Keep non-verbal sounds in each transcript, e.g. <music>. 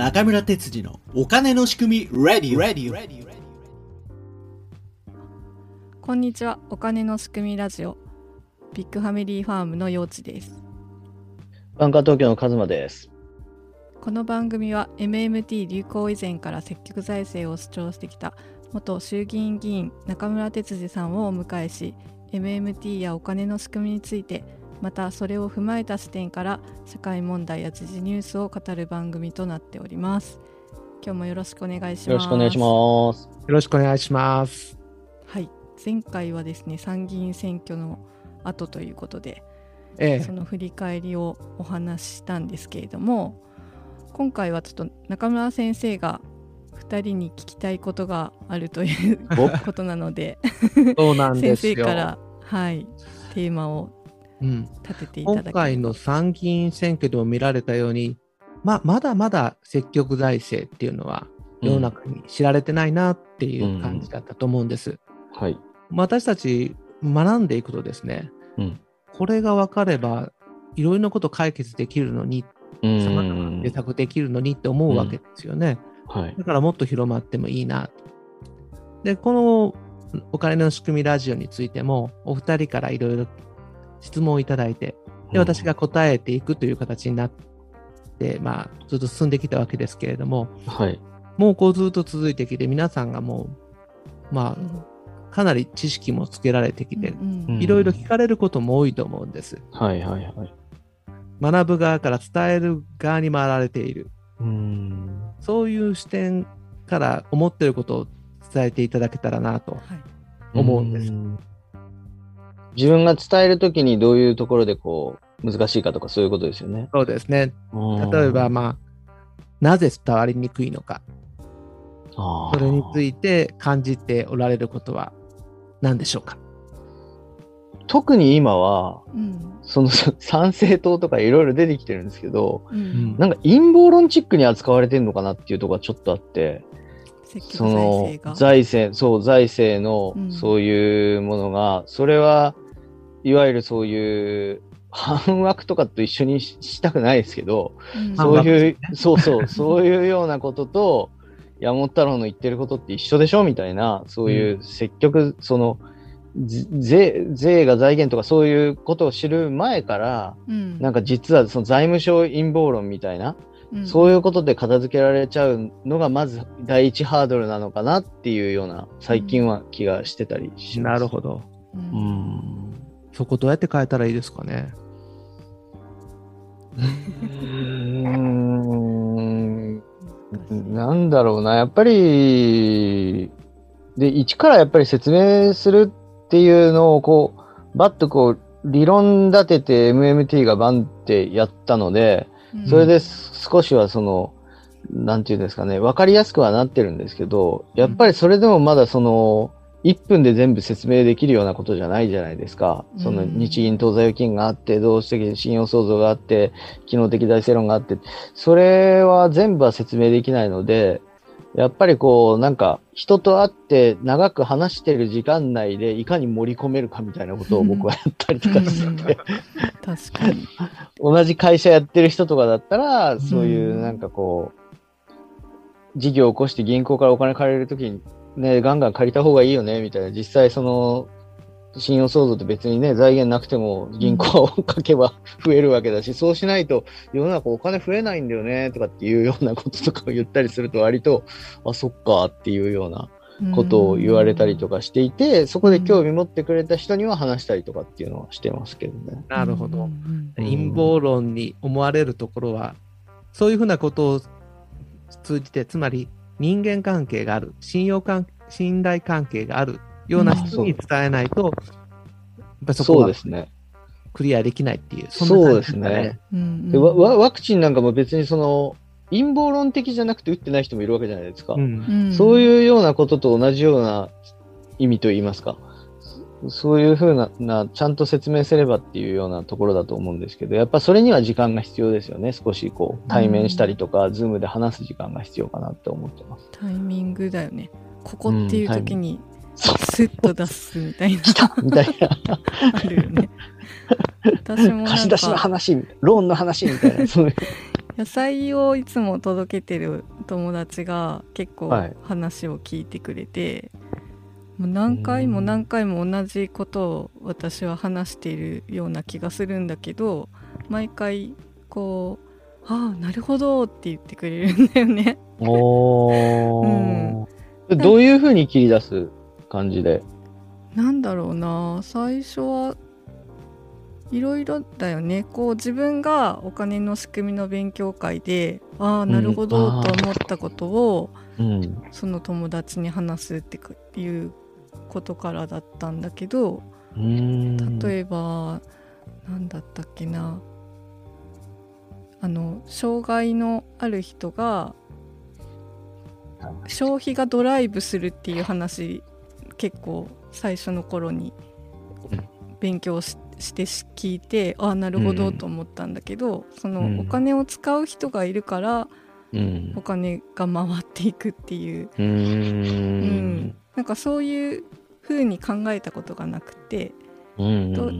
中村哲次のお金の仕組み Ready, Ready, Ready. こんにちはお金の仕組みラジオビッグファミリーファームの幼稚ですバンカー東京のカズマです。この番組は MMT 流行以前から積極財政を主張してきた元衆議院議員中村哲司さんをお迎えし MMT やお金の仕組みについてまたそれを踏まえた視点から社会問題や時事ニュースを語る番組となっております今日もよろしくお願いしますよろしくお願いします。よろしくお願いします。はい前回はですね参議院選挙の後ということでえその振り返りをお話ししたんですけれども今回はちょっと中村先生が2人に聞きたいことがあるという <laughs> ことなのでえ、そうなん先ですよ。生から、はい、テーマをうん、立てていただ今き回の参議院選挙でも見られたように、ままだまだ積極財政っていうのは世の中に知られてないなっていう感じだったと思うんです。はい。私たち学んでいくとですね、うんこれが分かればいろいろなこと解決できるのに、うさまざまな施策できるのにって思うわけですよね。はい。だからもっと広まってもいいなと。で、このお金の仕組みラジオについても、お二人からいろいろ質問をいただいて、で、私が答えていくという形になって、まあ、ずっと進んできたわけですけれども、はい。もうこうずっと続いてきて、皆さんがもう、まうんあ、かなり知識もつけられてきて、うんうんいろいろ聞かれることも多いと思うんです。はい。はい。はい。学ぶ側から伝える側に回られている。うん。そういう視点から思っていることを伝えていただけたらなとはい思うんです。ん自分が伝えるときにどういうところでこう、難しいかとかそういうことですよね。そうですね。例えば、まあ、なぜ伝わりにくいのか、あ、それについいて感じておられることは何でしょうか？特に今は、うん。その参政党とかいろいろ出てきてるんですけど、うん。なんか陰謀論チックに扱われてるのかなっていうところがちょっとあって、その財政、そう、財政のうん。そういうものが、それはいわゆるそういう反枠とかと一緒にししたくないですけど、うんそう反いう、そうそう、そういうようなことと、<laughs> 山本太郎の言ってることって一緒でしょみたいな、そういう積極、その、ぜ税、税が財源とかそういうことを知る前から、うんなんか実はその財務省陰謀論みたいな、うんそういうことで片付けられちゃうのがまず第一ハードルなのかなっていうような最近は気がしてたりします。なるほど。ううんん。そこどうやって変えたらいいですかね？うーん。なんだろうな、やっぱり、で、一からやっぱり説明するっていうのを、こう、バッとこう、理論立てて MMT がバンってやったので、うん。それで少しはその、なんていうんですかね、わかりやすくはなってるんですけど、やっぱりそれでもまだその、1分で全部説明できるようなことじゃないじゃないですか。そのうん日銀当座預金があって、動詞的信用創造があって、機能的財政論があって、それは全部は説明できないので、やっぱりこう、なんか、人と会って長く話してる時間内でいかに盛り込めるかみたいなことを僕はやったりとかしてて、確かに。<laughs> 同じ会社やってる人とかだったら、そういううんなんかこう、事業を起こして銀行からお金借りるときに、ね、ガンガン借りた方がいいよね、みたいな。実際その、信用創造って別にね、財源なくても銀行を書けば増えるわけだし、そうしないと世の中お金増えないんだよね、とかっていうようなこととかを言ったりすると割と、あ、そっかっていうようなことを言われたりとかしていて、そこで興味持ってくれた人には話したりとかっていうのはしてますけどね。なるほど。陰謀論に思われるところは、そういうふうなことを通じて、つまり人間関係がある、信用関信頼関係があるような人に伝えないと、やっぱりそこはですね。クリアできないっていう、そうですねワワワクチンなんかも別にその陰謀論的じゃなくて打ってない人もいるわけじゃないですか。うんうんそういうようなことと同じような意味といいますか。そういうふうなな、ちゃんと説明すればっていうようなところだと思うんですけど、やっぱそれには時間が必要ですよね。少しこう対面したりとか、ズームで話す時間が必要かなって思ってます。タイミングだよね。ここっていう時にスッと出すみたいな来たみたいな。あるよね。私も貸し出しの話、ローンの話みたいな、そういう。野菜をいつも届けてる友達が結構はい話を聞いてくれて、もう何回も何回も同じことを私は話しているような気がするんだけど毎回こう「ああなるほど」って言ってくれるんだよね。おー。どういうふうに切り出す感じで？なんだろうな。最初はいろいろだよね。こう自分がお金の仕組みの勉強会でああなるほどと思ったことを、うん。その友達に話すってかいうことからだったんだけど例えば何だったっけな。あの障害のある人が消費がドライブするっていう話結構最初の頃にうん勉強ししてし聞いてああなるほどと思ったんだけど、そうん。のお金を使う人がいるからうん。お金が回っていくっていう。うーん。なんかそういう風に考えたことがなくてうんと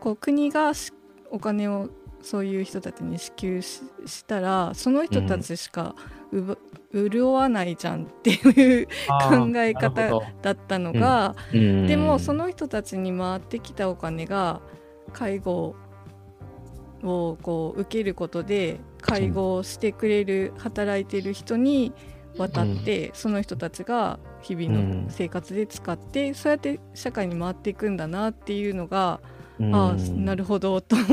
こう国がしお金をそういう人たちに支給ししたらその人たちしかうば、潤わないじゃんっていう考え方だったのが、うん。でもその人たちに回ってきたお金が介護をこう受けることで介護をしてくれる働いてる人に渡って、その人たちが日々の生活で使って、そうやって社会に回っていくんだなっていうのが、ああなるほどと思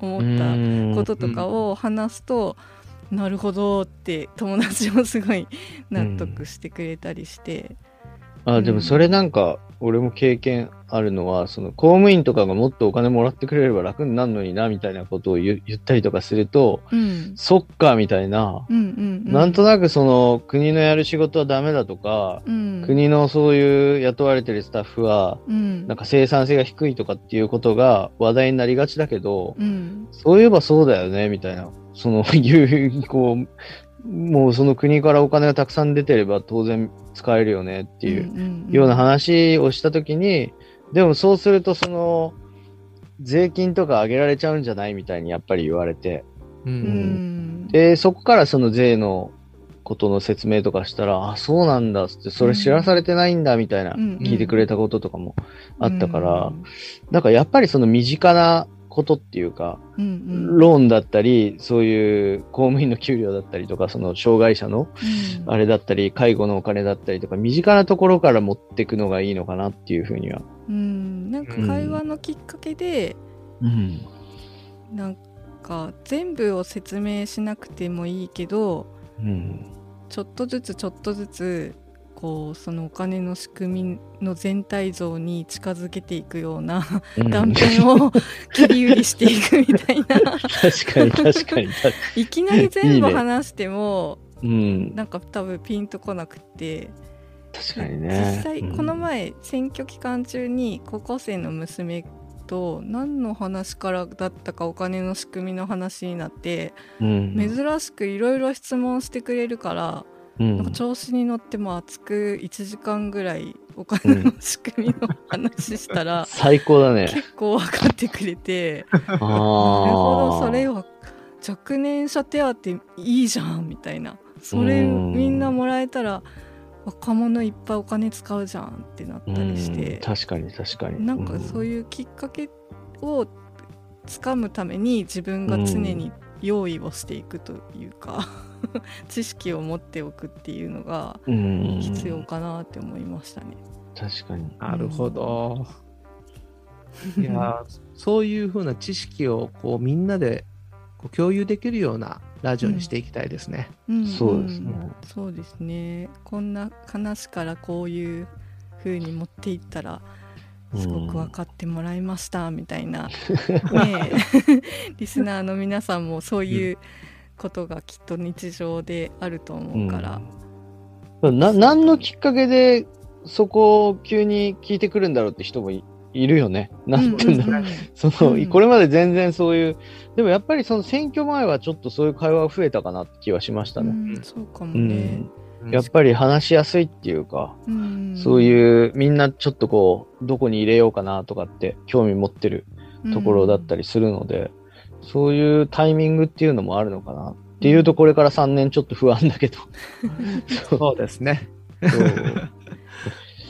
思ったこととかを話すと、なるほどって友達もすごい納得してくれたりして、あ、でもそれなんか、俺も経験あるのは、その公務員とかがもっとお金もらってくれれば楽になるのにな、みたいなことを言言ったりとかすると、うん、そっか、みたいな、うんうんうん。なんとなくその国のやる仕事はダメだとか、うん。国のそういう雇われてるスタッフは、うん。なんか生産性が低いとかっていうことが話題になりがちだけど、うん。そういえばそうだよね、みたいな。その、<laughs> いう、こう、もうその国からお金がたくさん出てれば当然使えるよねっていううんような話をしたときに、でもそうするとその、税金とか上げられちゃうんじゃないみたいにやっぱり言われて。う。うん。んで、そこからその税のことの説明とかしたら、あ、そうなんだっつって、それ知らされてないんだみたいな、うん。聞いてくれたこととかもあったから、うん。なんかやっぱりその身近なことっていうか、うんうんローンだったり、そういう公務員の給料だったりとか、その障害者のうんあれだったり、介護のお金だったりとか、身近なところから持っていくのがいいのかなっていうふうには。うんなんか会話のきっかけで、うん。なんか全部を説明しなくてもいいけどうん。ちょっとずつちょっとずつこうそのお金の仕組みの全体像に近づけていくようなうん断片を切り売りしていくみたいな確かに確かに。<laughs> いきなり全部いいね話してもうん。なんか多分ピンとこなくって確かにね。実際この前選挙期間中に高校生の娘と何の話からだったかお金の仕組みの話になってうん、珍しくいろいろ質問してくれるからうん。なんか調子に乗っても熱く1時間ぐらいお金の仕組みの話したら <laughs> 最高だね。結構分かってくれて。なるほどそれは若年者手当いいじゃんみたいな。それうんみんなもらえたら若者いっぱいお金使うじゃんってなったりして。うん確かに確かに。なんかそういうきっかけをつかむために自分が常に用意をしていくというか、<laughs> 知識を持っておくっていうのがうん、必要かなって思いましたね。確かに。なるほど。いやーそういうふうな知識をこうみんなでこう共有できるようなラジオにしていきたいですね。うんそうですねんそうですね。こんな話からこういう風に持っていったらすごく分かってもらいましたみたいな、<laughs> ねえ <laughs> リスナーの皆さんもそういうことがきっと日常であると思うから、な、何のきっかけでそこを急に聞いてくるんだろうって人もいいるよね。なんて言うんだろう。うんうんその、うんこれまで全然そういう、でもやっぱりその選挙前はちょっとそういう会話が増えたかなって気はしましたうね。んそうかもうん。ね。やっぱり話しやすいっていうか、うんそういうみんなちょっとこう、どこに入れようかなとかって興味持ってるところだったりするので、そういうタイミングっていうのもあるのかなっっていうとこれから3年ちょっと不安だけど。<laughs> そうですね。<laughs>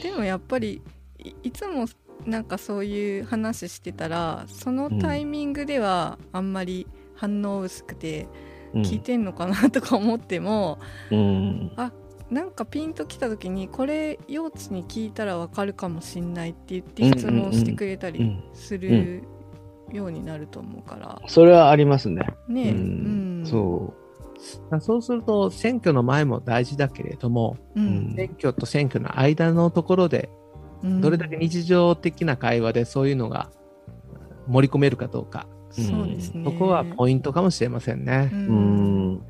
でもやっぱりいいつもなんかそういう話してたらそのタイミングではあんまり反応薄くて聞いてんのかなとか思っても、うん。なんかピンときた時にこれ幼稚に聞いたらわかるかもしんないって言って質問してくれたりうんするようになると思うから、それはありますね。ねえ、ううんん。そそうすると、選挙の前も大事だけれども、うん選挙と選挙の間のところで、うんどれだけ日常的な会話でそういうのが盛り込めるかどうか、そうですねそこはポイントかもしれませんね。う。ううんん。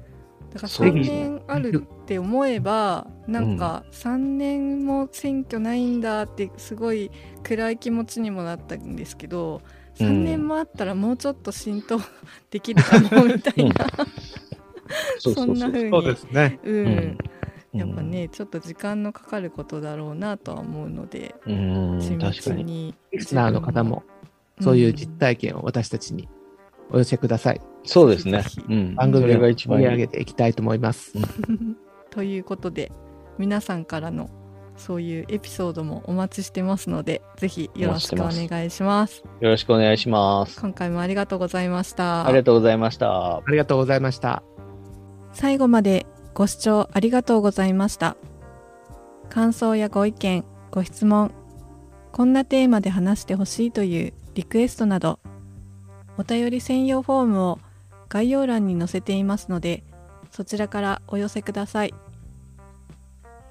だから3そうですね。年あるって思えばなんか3年も選挙ないんだってすごい暗い気持ちにもなったんですけどうん。3年もあったらもうちょっと浸透できるかもみたいな。そうそんな風に。そうですね。うん。うん。やっぱねちょっと時間のかかることだろうなとは思うのでうん。緻確かに。密にリスナーの方も、そういう実体験を私たちにお寄せください。そうですね。うん。番組を盛り上げていきたいと思います。ということで皆さんからのそういうエピソードもお待ちしてますのでぜひよろしくお願いしますよろしくお願いします。今回もありがとうございましたありがとうございました。ありがとうございました。最後までご視聴ありがとうございました感想やご意見ご質問こんなテーマで話してほしいというリクエストなどお便り専用フォームを概要欄に載せていますのでそちらからお寄せください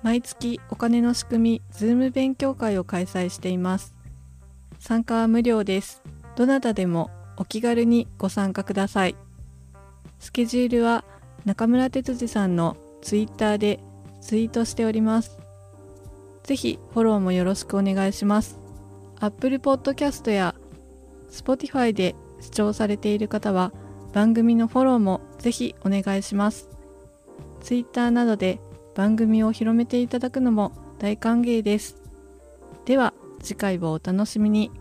毎月お金の仕組み Zoom 勉強会を開催しています参加は無料ですどなたでもお気軽にご参加くださいスケジュールは中村哲司さんのツイッターでツイートしております。ぜひフォローもよろしくお願いします。Apple Podcast や Spotify で視聴されている方は番組のフォローもぜひお願いします。Twitter などで番組を広めていただくのも大歓迎です。では次回をお楽しみに。